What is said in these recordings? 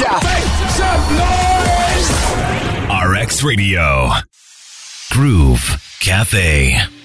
Yeah. Make some noise. RX Radio. Groove Cafe.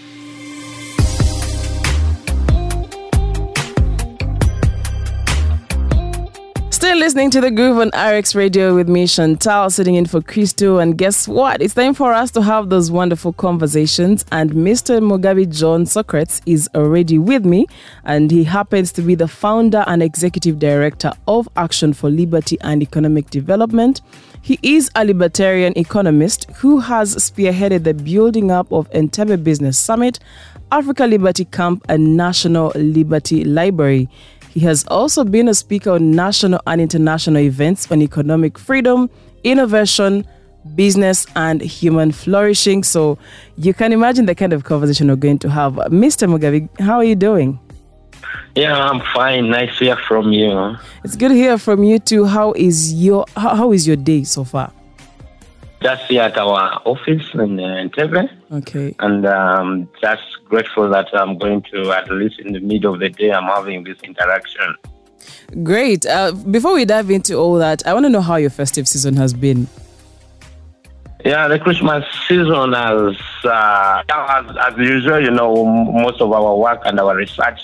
Still listening to the Groove on RX Radio with me, Chantal, sitting in for Christo. And guess what? It's time for us to have those wonderful conversations. And Mr. Mugabi John Socrates is already with me. And he happens to be the founder and executive director of Action for Liberty and Economic Development. He is a libertarian economist who has spearheaded the building up of Entebbe Business Summit, Africa Liberty Camp, and National Liberty Library. He has also been a speaker on national and international events on economic freedom, innovation, business, and human flourishing. So you can imagine the kind of conversation we're going to have. Mr. Mugabi, how are you doing? Yeah, I'm fine. Nice to hear from you. It's good to hear from you too. How is your how, how is your day so far? Just here at our office in uh. Okay. And um, just grateful that I'm going to, at least in the middle of the day, I'm having this interaction. Great. Uh, before we dive into all that, I want to know how your festive season has been. Yeah, the Christmas season has, uh, as, as usual, you know, most of our work and our research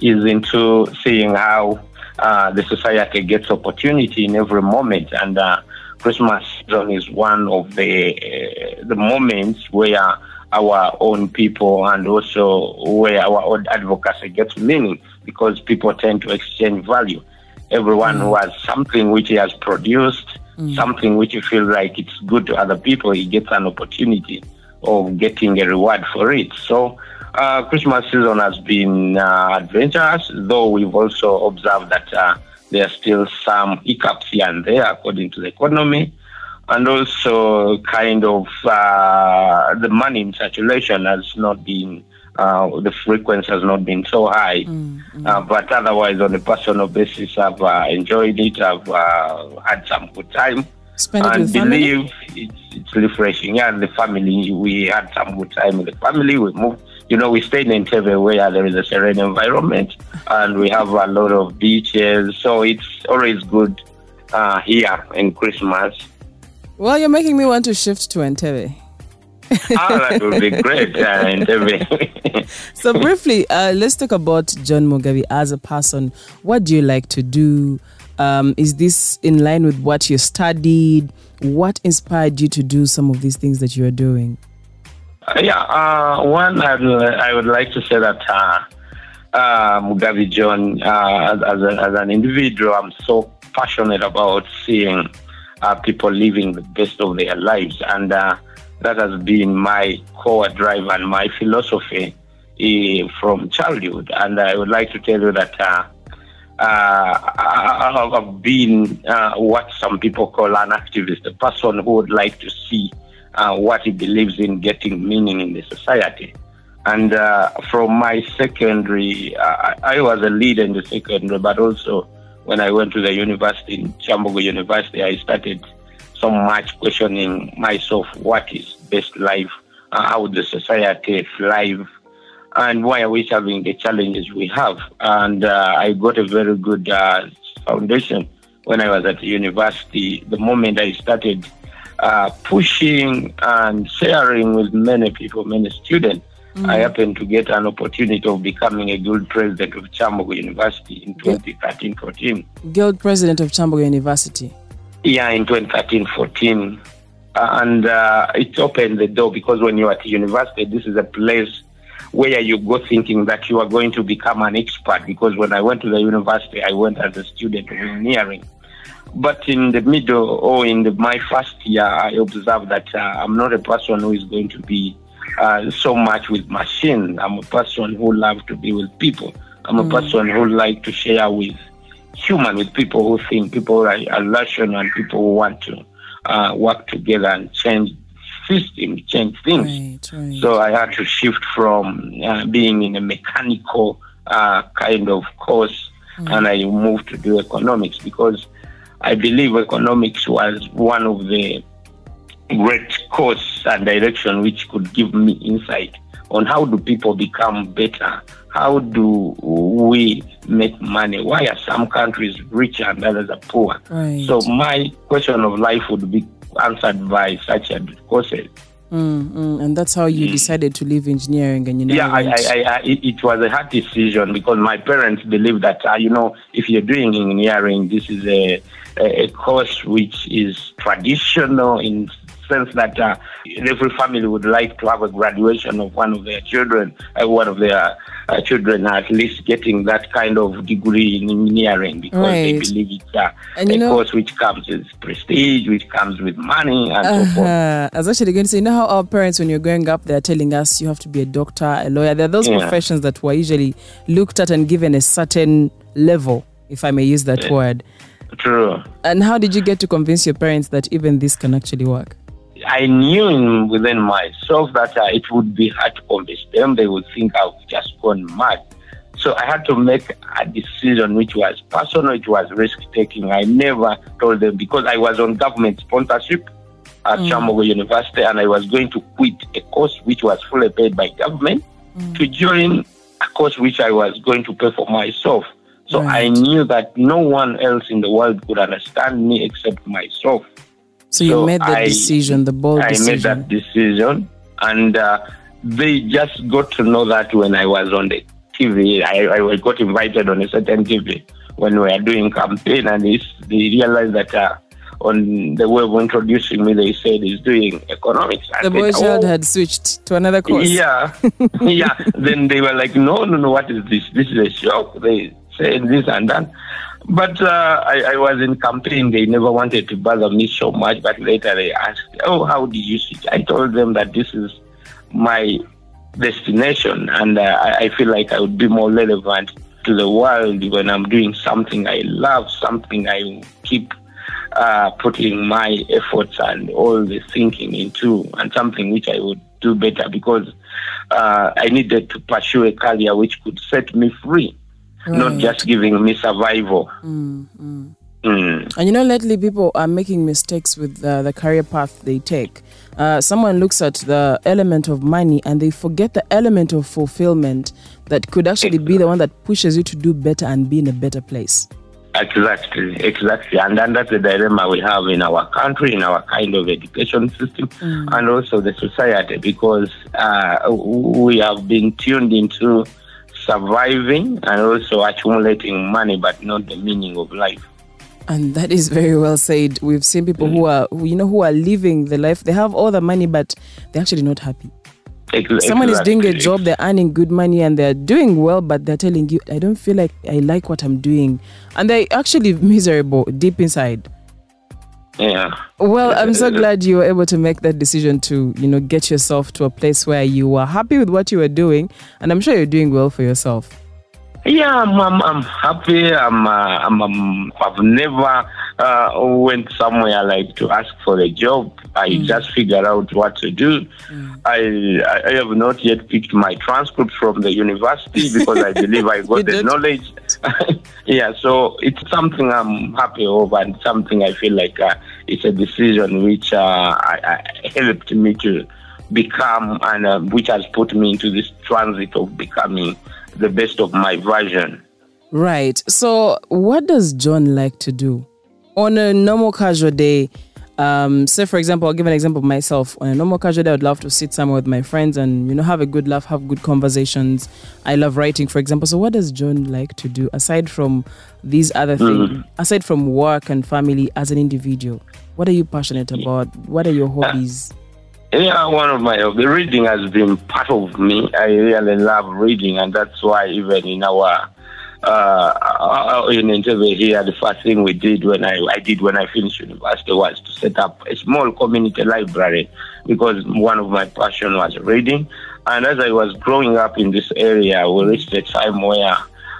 is into seeing how uh, the society gets opportunity in every moment. And uh, Christmas season is one of the uh, the moments where our own people and also where our own advocacy gets meaning because people tend to exchange value. Everyone mm. who has something which he has produced, mm. something which he feels like it's good to other people, he gets an opportunity of getting a reward for it. So, uh, Christmas season has been uh, adventurous, though we've also observed that uh, there are still some hiccups here and there according to the economy. And also, kind of, uh, the money in circulation has not been, uh, the frequency has not been so high. Mm, mm. Uh, but otherwise, on a personal basis, I've uh, enjoyed it. I've uh, had some good time. Spend and believe it's, it's refreshing. Yeah, and the family, we had some good time with the family. We moved you know, we stayed in Entebbe where there is a serene environment and we have a lot of beaches. So it's always good uh, here in Christmas. Well, you're making me want to shift to Entebbe. ah, that would be great, uh, Entebbe. so, briefly, uh, let's talk about John Mugabi as a person. What do you like to do? Um, is this in line with what you studied? What inspired you to do some of these things that you are doing? Uh, yeah, uh, one, I'd, I would like to say that uh, uh, Mugabi John, uh, as, a, as, an individual, I'm so passionate about seeing uh, people living the best of their lives. And uh, that has been my core drive and my philosophy from childhood. And I would like to tell you that I've been what some people call an activist, a person who would like to see uh, what he believes in getting meaning in the society. And uh, from my secondary, uh, I was a leader in the secondary, but also when I went to the university in Kyambogo University, I started so much questioning myself what is best life, uh, how the society thrive, and why are we having the challenges we have. And uh, I got a very good uh, foundation when I was at university. The moment I started uh, pushing and sharing with many people, many students. Mm-hmm. I happened to get an opportunity of becoming a guild president of Kyambogo University in 2013-14. Guild president of Kyambogo University. Yeah, in 2013-14. And uh, it opened the door because when you're at university, this is a place where you go thinking that you are going to become an expert. Because when I went to the university, I went as a student of engineering. But in the middle or in the, my first year, I observed that uh, I'm not a person who is going to be uh, so much with machine. I'm a person who loves to be with people. I'm a mm. person who like to share with human, with people who think, people who are, rational, and people who want to uh, work together and change systems, change things. Right, right. So I had to shift from uh, being in a mechanical uh, kind of course, mm. and I moved to do economics because I believe economics was one of the great course and direction which could give me insight on how do people become better? How do we make money? Why are some countries richer and others are poor? Right. So my question of life would be answered by such a courses. Mm, mm, and that's how you decided to leave engineering and you know Yeah, I, I, I, I, it was a hard decision because my parents believe that uh, you know if you're doing engineering, this is a a, a course which is traditional in sense that uh, every family would like to have a graduation of one of their children, uh, one of their uh, children at least getting that kind of degree in engineering because they believe it's uh, And a you know- course which comes with prestige, which comes with money, and so forth. Uh-huh. I was actually going to say, you know how our parents, when you're growing up, they're telling us you have to be a doctor, a lawyer. There are those Yeah. professions that were usually looked at and given a certain level, if I may use that word. True. And how did you get to convince your parents that even this can actually work? I knew in, within myself that uh, it would be hard to convince them. They would think I've just gone mad. So I had to make a decision which was personal, which was risk taking. I never told them because I was on government sponsorship at Kyambogo University and I was going to quit a course which was fully paid by government to join a course which I was going to pay for myself. So I knew that no one else in the world could understand me except myself. So you So made that I- decision, the bold I decision. made that decision, and uh, they just got to know that when I was on the TV, I, I got invited on a certain TV when we were doing campaign, and they, they realized that uh, on the way of introducing me, they said he's doing economics. I the said, boy child "Oh." had switched to another course. Yeah, yeah. Then they were like, no, no, no, what is this? This is a shock. They said this and that. But uh, I, I was in campaign. They never wanted to bother me so much. But later they asked, oh, how did you switch? I told them that this is my destination. And uh, I, I feel like I would be more relevant to the world when I'm doing something I love, something I keep uh, putting my efforts and all the thinking into, and something which I would do better because uh, I needed to pursue a career which could set me free, not just giving me survival. Mm, mm. Mm. And you know, lately people are making mistakes with uh, the career path they take. Uh, someone looks at the element of money and they forget the element of fulfillment that could actually be the one that pushes you to do better and be in a better place. Exactly, exactly. And then that's the dilemma we have in our country, in our kind of education system, and also the society, because uh, we have been tuned into surviving and also accumulating money, but not the meaning of life. And that is very well said. We've seen people who are, who, you know, who are living the life. They have all the money, but they're actually not happy. Ex- Someone is doing a job, they're earning good money, and they're doing well, but they're telling you, "I don't feel like I like what I'm doing," and they're actually miserable deep inside. Yeah. Well, I'm so glad you were able to make that decision to, you know, get yourself to a place where you were happy with what you were doing, and I'm sure you're doing well for yourself. Yeah, I'm, I'm, I'm happy. I'm, uh, I'm, I'm, I've never uh, went somewhere like to ask for a job. I just figure out what to do. I, I I have not yet picked my transcript from the university because I believe I got the did? knowledge. yeah, so it's something I'm happy over and something I feel like uh, it's a decision which uh, I, I helped me to become and uh, which has put me into this transit of becoming the best of my version. Right. So, what does John like to do on a normal casual day? Um, say, for example, I'll give an example of myself. On a normal casual day, I'd love to sit somewhere with my friends and you know have a good laugh, have good conversations. I love writing, for example. So, what does John like to do aside from these other things? Aside from work and family, as an individual, what are you passionate about? What are your hobbies? Yeah, one of my the reading has been part of me. I really love reading, and that's why even in our uh, in interview here, the first thing we did when I, I did when I finished university was to set up a small community library because one of my passion was reading. And as I was growing up in this area, we reached a time where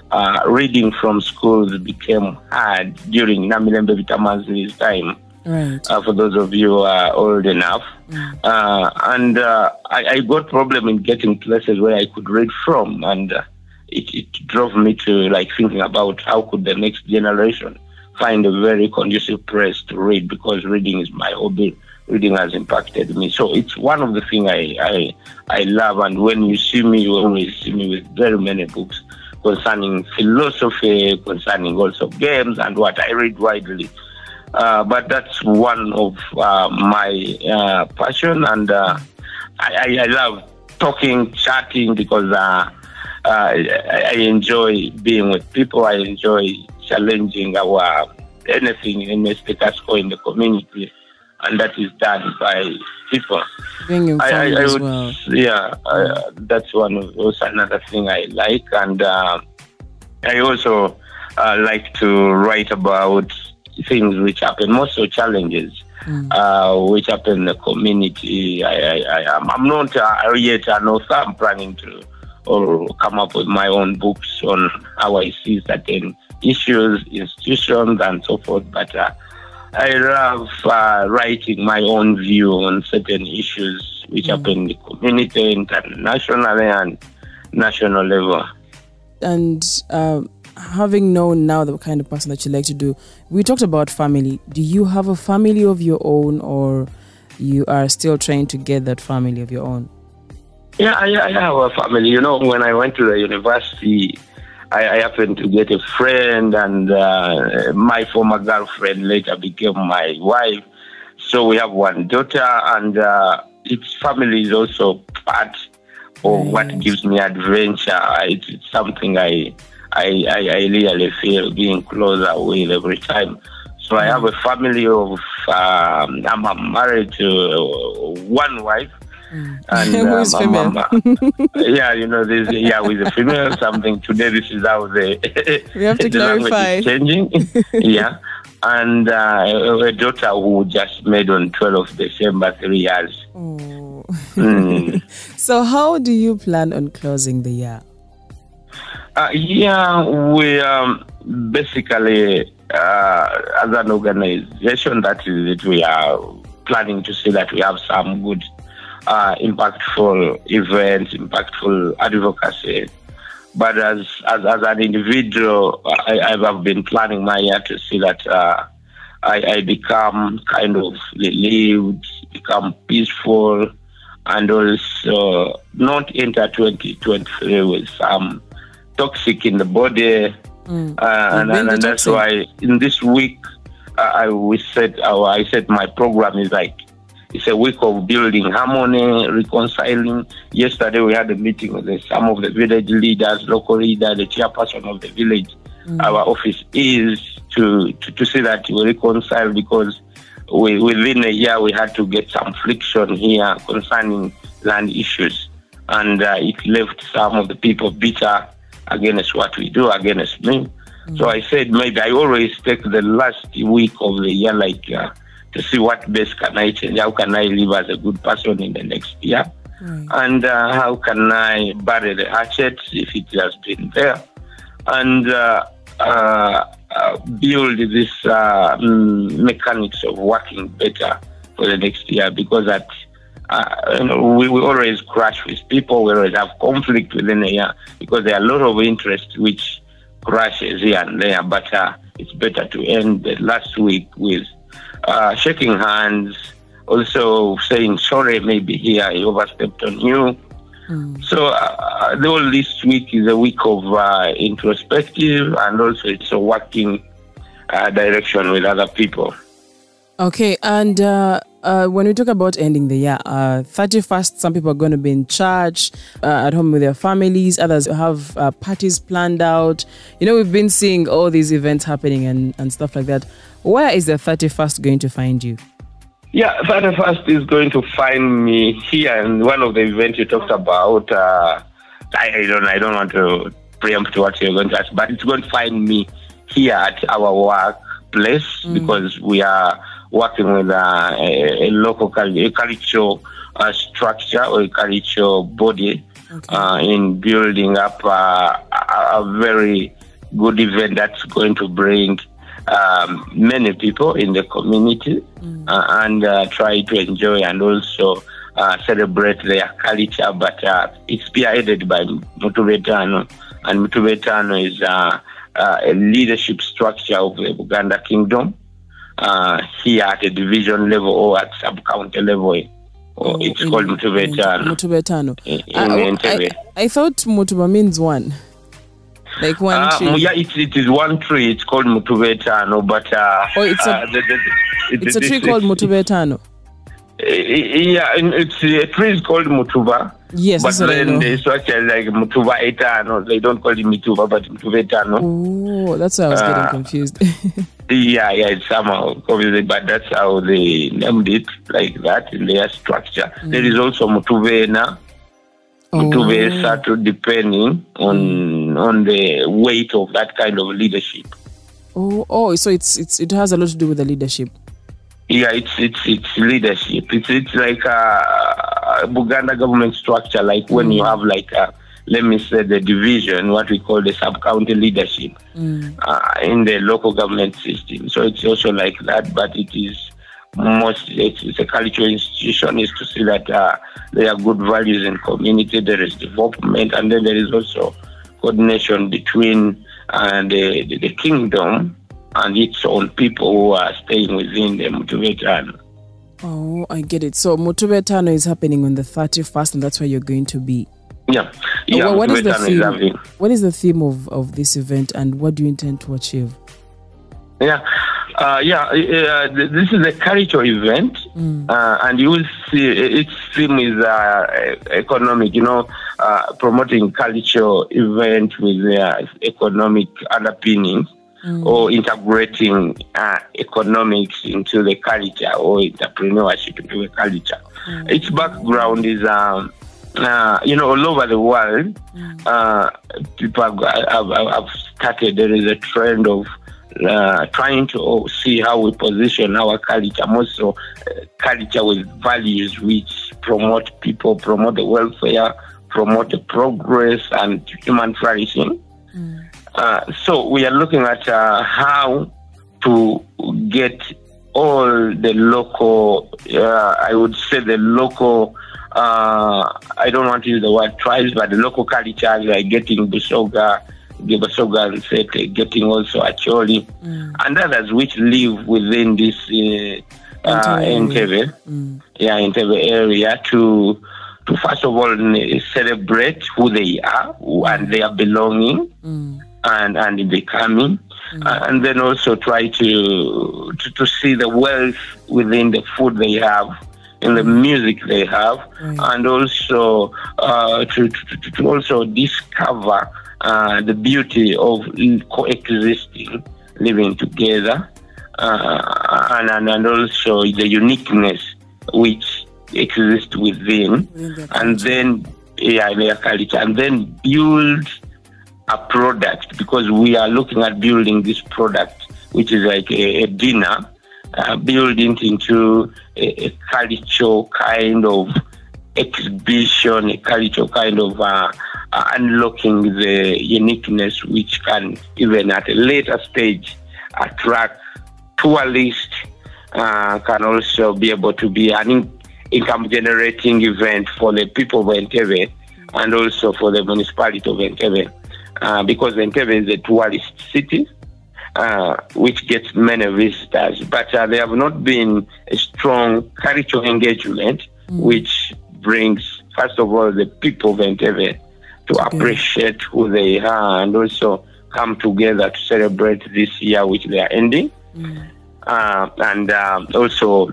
uh, reading from schools became hard during Namilembe Vitamanzi's time Right. uh, for those of you who are old enough. Uh, and uh, I, I got problem in getting places where I could read from, and uh, it, it drove me to like thinking about how could the next generation find a very conducive place to read because reading is my hobby reading has impacted me. So it's one of the things I, I I love. And when you see me, you always see me with very many books concerning philosophy, concerning also games and what I read widely. Uh, but that's one of uh, my uh, passion, and uh, I, I, love talking, chatting because uh, uh, I enjoy being with people. I enjoy challenging our anything in the status quo in the community, and that is done by people. Being I, I, I would, well. Yeah, uh, that's one of those another thing I like, and uh, I also uh, like to write about things which happen, mostly challenges. Mm. Uh, which happen in the community. I, I, I am. I'm not uh, yet an author. I'm planning to or come up with my own books on how I see certain issues, institutions, and so forth. But uh, I love uh, writing my own view on certain issues which mm. happen in the community, internationally, and national level. And uh, having known now the kind of person that you like to do, we talked about family. Do you have a family of your own, or you are still trying to get that family of your own? Yeah, I, I have a family. You know, when I went to the university, I, I happened to get a friend, and uh, my former girlfriend later became my wife. So we have one daughter, and uh, its family is also part of what gives me adventure. It's, it's something I, I, I, I really feel being closer with every time. So I have a family of, um, I'm married to one wife Mm. And um, female? Yeah, you know, this yeah, with the female something today. This is how the we have to clarify changing. yeah, and uh, a daughter who just made on 12th of December three years. Mm. so, how do you plan on closing the year? Uh, yeah, we um, basically uh, as an organization that is it, we are planning to see that we have some good uh, impactful events, impactful advocacy. But as as, as an individual, I, have been planning my year to see that uh, I, I become kind of relieved, become peaceful, and also not enter 2023 with some toxic in the body. Mm. Uh, and, and, and that's why in this week, uh, I we said, uh, I said my program is like it's a week of building harmony, reconciling. Yesterday we had a meeting with the, some of the village leaders, local leader, the chairperson of the village. Mm. Our office is to, to, to see that we reconcile because we, within a year we had to get some friction here concerning land issues. And uh, it left some of the people bitter against what we do, against me. Mm. So I said maybe I always take the last week of the year like uh, to see what best can I change, how can I live as a good person in the next year, mm. and uh, how can I bury the hatchet if it has been there, and uh, uh, uh build this uh, mechanics of working better for the next year because that. Uh, you know, we, we always crash with people. We always have conflict within a year because there are a lot of interest which crashes here and there. But it's better to end the last week with uh, shaking hands, also saying sorry, maybe here I overstepped on you. Mm. So uh, the whole this week is a week of uh, introspective and also it's a working uh, direction with other people. Okay, and uh, when we talk about ending the year, uh, 31st, some people are going to be in church uh, at home with their families. Others have uh, parties planned out. You know, we've been seeing all these events happening and, and stuff like that. Where is the 31st going to find you? Yeah, 31st is going to find me here in one of the events you talked about. Uh, I, I, don't I don't want to preempt what you're going to ask, but it's going to find me here at our workplace mm. because we are working with uh, a, a, local a cultural uh, structure or a cultural body okay. Uh, in building up uh, a, a very good event that's going to bring um, many people in the community mm. uh, and uh, try to enjoy and also uh, celebrate their culture. But uh, it's spearheaded by Mutubetano, and Mutubetano is uh, uh, a leadership structure of the Buganda Kingdom. Uh, here at a division level or at sub-county level. Or Oh, it's in- called Mutubetano. Mutubetano. In- in I, Entebbe. I, I thought Mutuba means one. Like one Uh, tree. yeah, it, it is one tree. It's called Mutubetano, but uh, Oh, it's a- uh, the, the, it- It's a tree called Mutubetano. Uh, Yeah, it's a tree is called Mutuba. Yes, but that's what I then know. the structure like Mutuba Etano. They don't call it Mituba, but Mutubetano. Oh, that's why I was getting Uh, confused. Yeah, yeah, it's somehow obviously, but that's how they named it like that in their structure. Mm. There is also Mutubena, oh. Mutubesa, to depending on mm. on the weight of that kind of leadership. oh, oh, so it's it's it has a lot to do with the leadership. Yeah, it's it's it's leadership. It's it's like a, a Buganda government structure, like when mm. you have like a, let me say the division, what we call the sub county leadership uh, in the local government system. So it's also like that, but it is most it's, it's a cultural institution is to see that uh, there are good values in community, there is development, and then there is also coordination between uh, the, the the kingdom and its own people who are staying within the Mutubetano. Oh, I get it. So Mutubetano is happening on the 31st, and that's where you're going to be. Yeah, yeah. Oh, what is the theme? What is the theme of, of this event, and what do you intend to achieve? Yeah, uh, yeah. Uh, this is a cultural event, uh, and you will see its theme is uh, economic. You know, uh, promoting cultural event with uh, economic underpinnings, or integrating uh, economics into the culture or entrepreneurship into the culture. Its background is. Um, uh, you know, all over the world, uh, people have, have, have started. There is a trend of uh, trying to see how we position our culture, more so uh, culture with values which promote people, promote the welfare, promote the progress and human flourishing. Uh, so we are looking at uh, how to get all the local, uh, I would say the local, uh, I don't want to use the word tribes, but the local culture, like getting Busoga, Gibasoga and Sete, getting also Acholi, and others which live within this uh, uh, Entebbe Entebbe, yeah, Entebbe area to to first of all celebrate who they are and their belonging and and becoming, uh, and then also try to, to to see the wealth within the food they have, in the music they have, and also uh, to, to to- also discover uh, the beauty of coexisting, living together, uh, and, and also the uniqueness which exists within, Within and then yeah, their culture, and then build a product because we are looking at building this product, which is like a, a dinner, uh, building into a, a cultural kind of exhibition, a cultural kind of uh, uh, unlocking the uniqueness, which can even at a later stage attract tourists, uh, can also be able to be an in- income generating event for the people of Entebbe and also for the municipality of Entebbe. Uh, because Entebbe is a tourist city, uh, which gets many visitors, but uh, there have not been a strong cultural engagement, which brings, first of all, the people of Entebbe to appreciate who they are and also come together to celebrate this year, which they are ending, uh, and um, also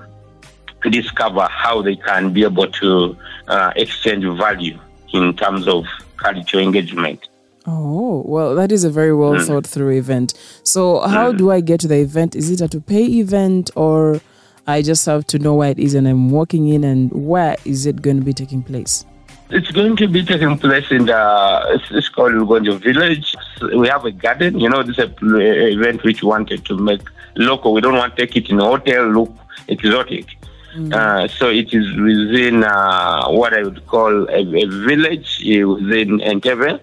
to discover how they can be able to uh, exchange value in terms of cultural engagement. Oh, well, that is a very well thought through event. So, how do I get to the event? Is it a to pay event or I just have to know where it is and I'm walking in and where is it going to be taking place? It's going to be taking place in the, it's, it's called Lugonjo Village. We have a garden, you know, this is an event which we wanted to make local. We don't want to take it in a hotel, look exotic. Uh, so it is within uh, what I would call a, a village uh, within Entebbe,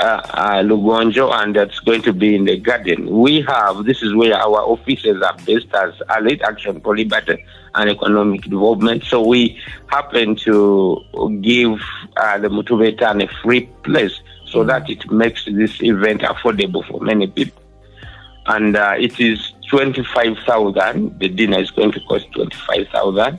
uh, uh, Lugonjo, and that's going to be in the garden. We have, this is where our offices are based as Elite Action for Liberty and Economic Development. So we happen to give uh, the Mutubetan a free place so that it makes this event affordable for many people. and uh, it is 25,000. The dinner is going to cost 25,000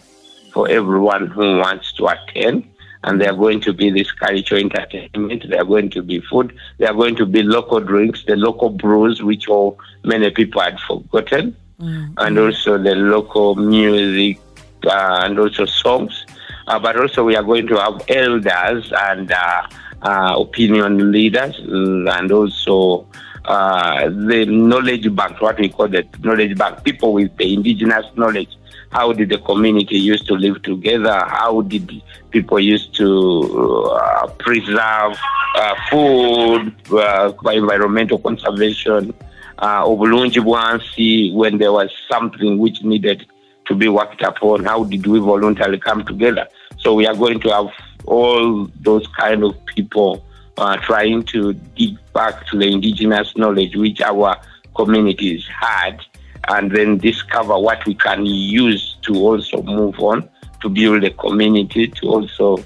for everyone who wants to attend. And they are going to be this cultural entertainment. They are going to be food. They are going to be local drinks, the local brews, which all many people had forgotten, mm-hmm. and also the local music uh, and also songs. Uh, but also we are going to have elders and uh, uh opinion leaders and also uh, the knowledge bank, what we call the knowledge bank, people with the indigenous knowledge. How did the community used to live together? How did people used to uh, preserve uh, food uh, by environmental conservation? Uh, when there was something which needed to be worked upon, how did we voluntarily come together? So we are going to have all those kind of people uh, trying to dig back to the indigenous knowledge which our communities had and then discover what we can use to also move on to build a community to also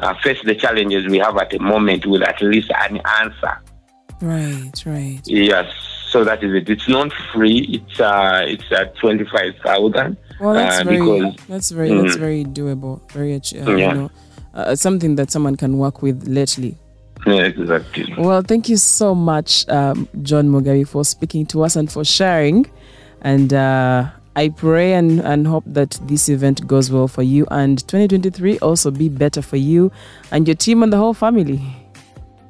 uh, face the challenges we have at the moment with at least an answer. Right, right. Yes, so that is it. It's not free. It's uh, it's at twenty five thousand. Well, that's uh, very, because, that's very, mm, that's very doable. Very, uh, yeah. you know, uh, something that someone can work with lately. Yeah, exactly. Well, thank you so much, um, John Mugabi, for speaking to us and for sharing. And uh, I pray and, and hope that this event goes well for you and 2023 also be better for you and your team and the whole family.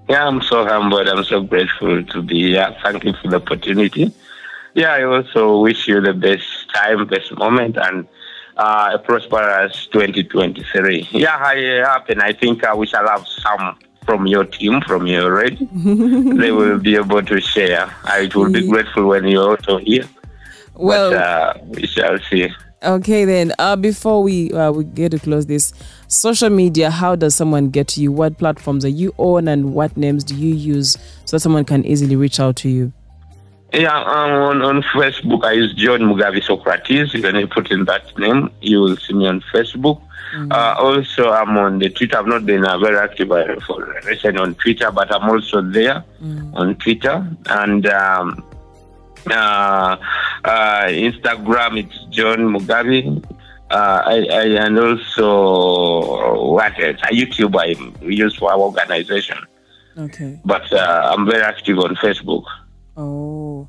Yeah, I'm so humbled. I'm so grateful to be here. Thank you for the opportunity. Yeah, I also wish you the best time, best moment, and uh, a prosperous 2023. Yeah, I happen. I think uh, we shall have some from your team, from your already. they will be able to share. I will be grateful when you're also here. Well, but, uh, we shall see. Okay, then. Uh, before we uh, we get to close this, social media. How does someone get to you? What platforms are you on, and what names do you use so that someone can easily reach out to you? Yeah, um, on, on Facebook, I use John Mugabi Socrates. You can put in that name. You will see me on Facebook. Mm-hmm. Uh, also, I'm on the Twitter. I've not been uh, very active uh, for recent on Twitter, but I'm also there mm-hmm. on Twitter and um, uh, uh, Instagram. It's John Mugabi. Uh, I, I, and also what else? YouTube I use for our organization. Okay. But I'm very active on Facebook. Oh.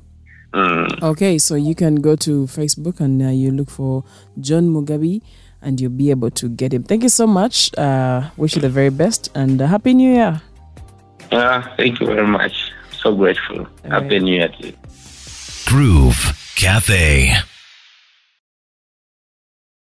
Mm. Okay, so you can go to Facebook and you look for John Mugabi and you'll be able to get him. Thank you so much. Uh, wish you the very best and uh, Happy New Year. Uh, thank you very much. So grateful. All Happy right. New Year to you. Groove Cafe.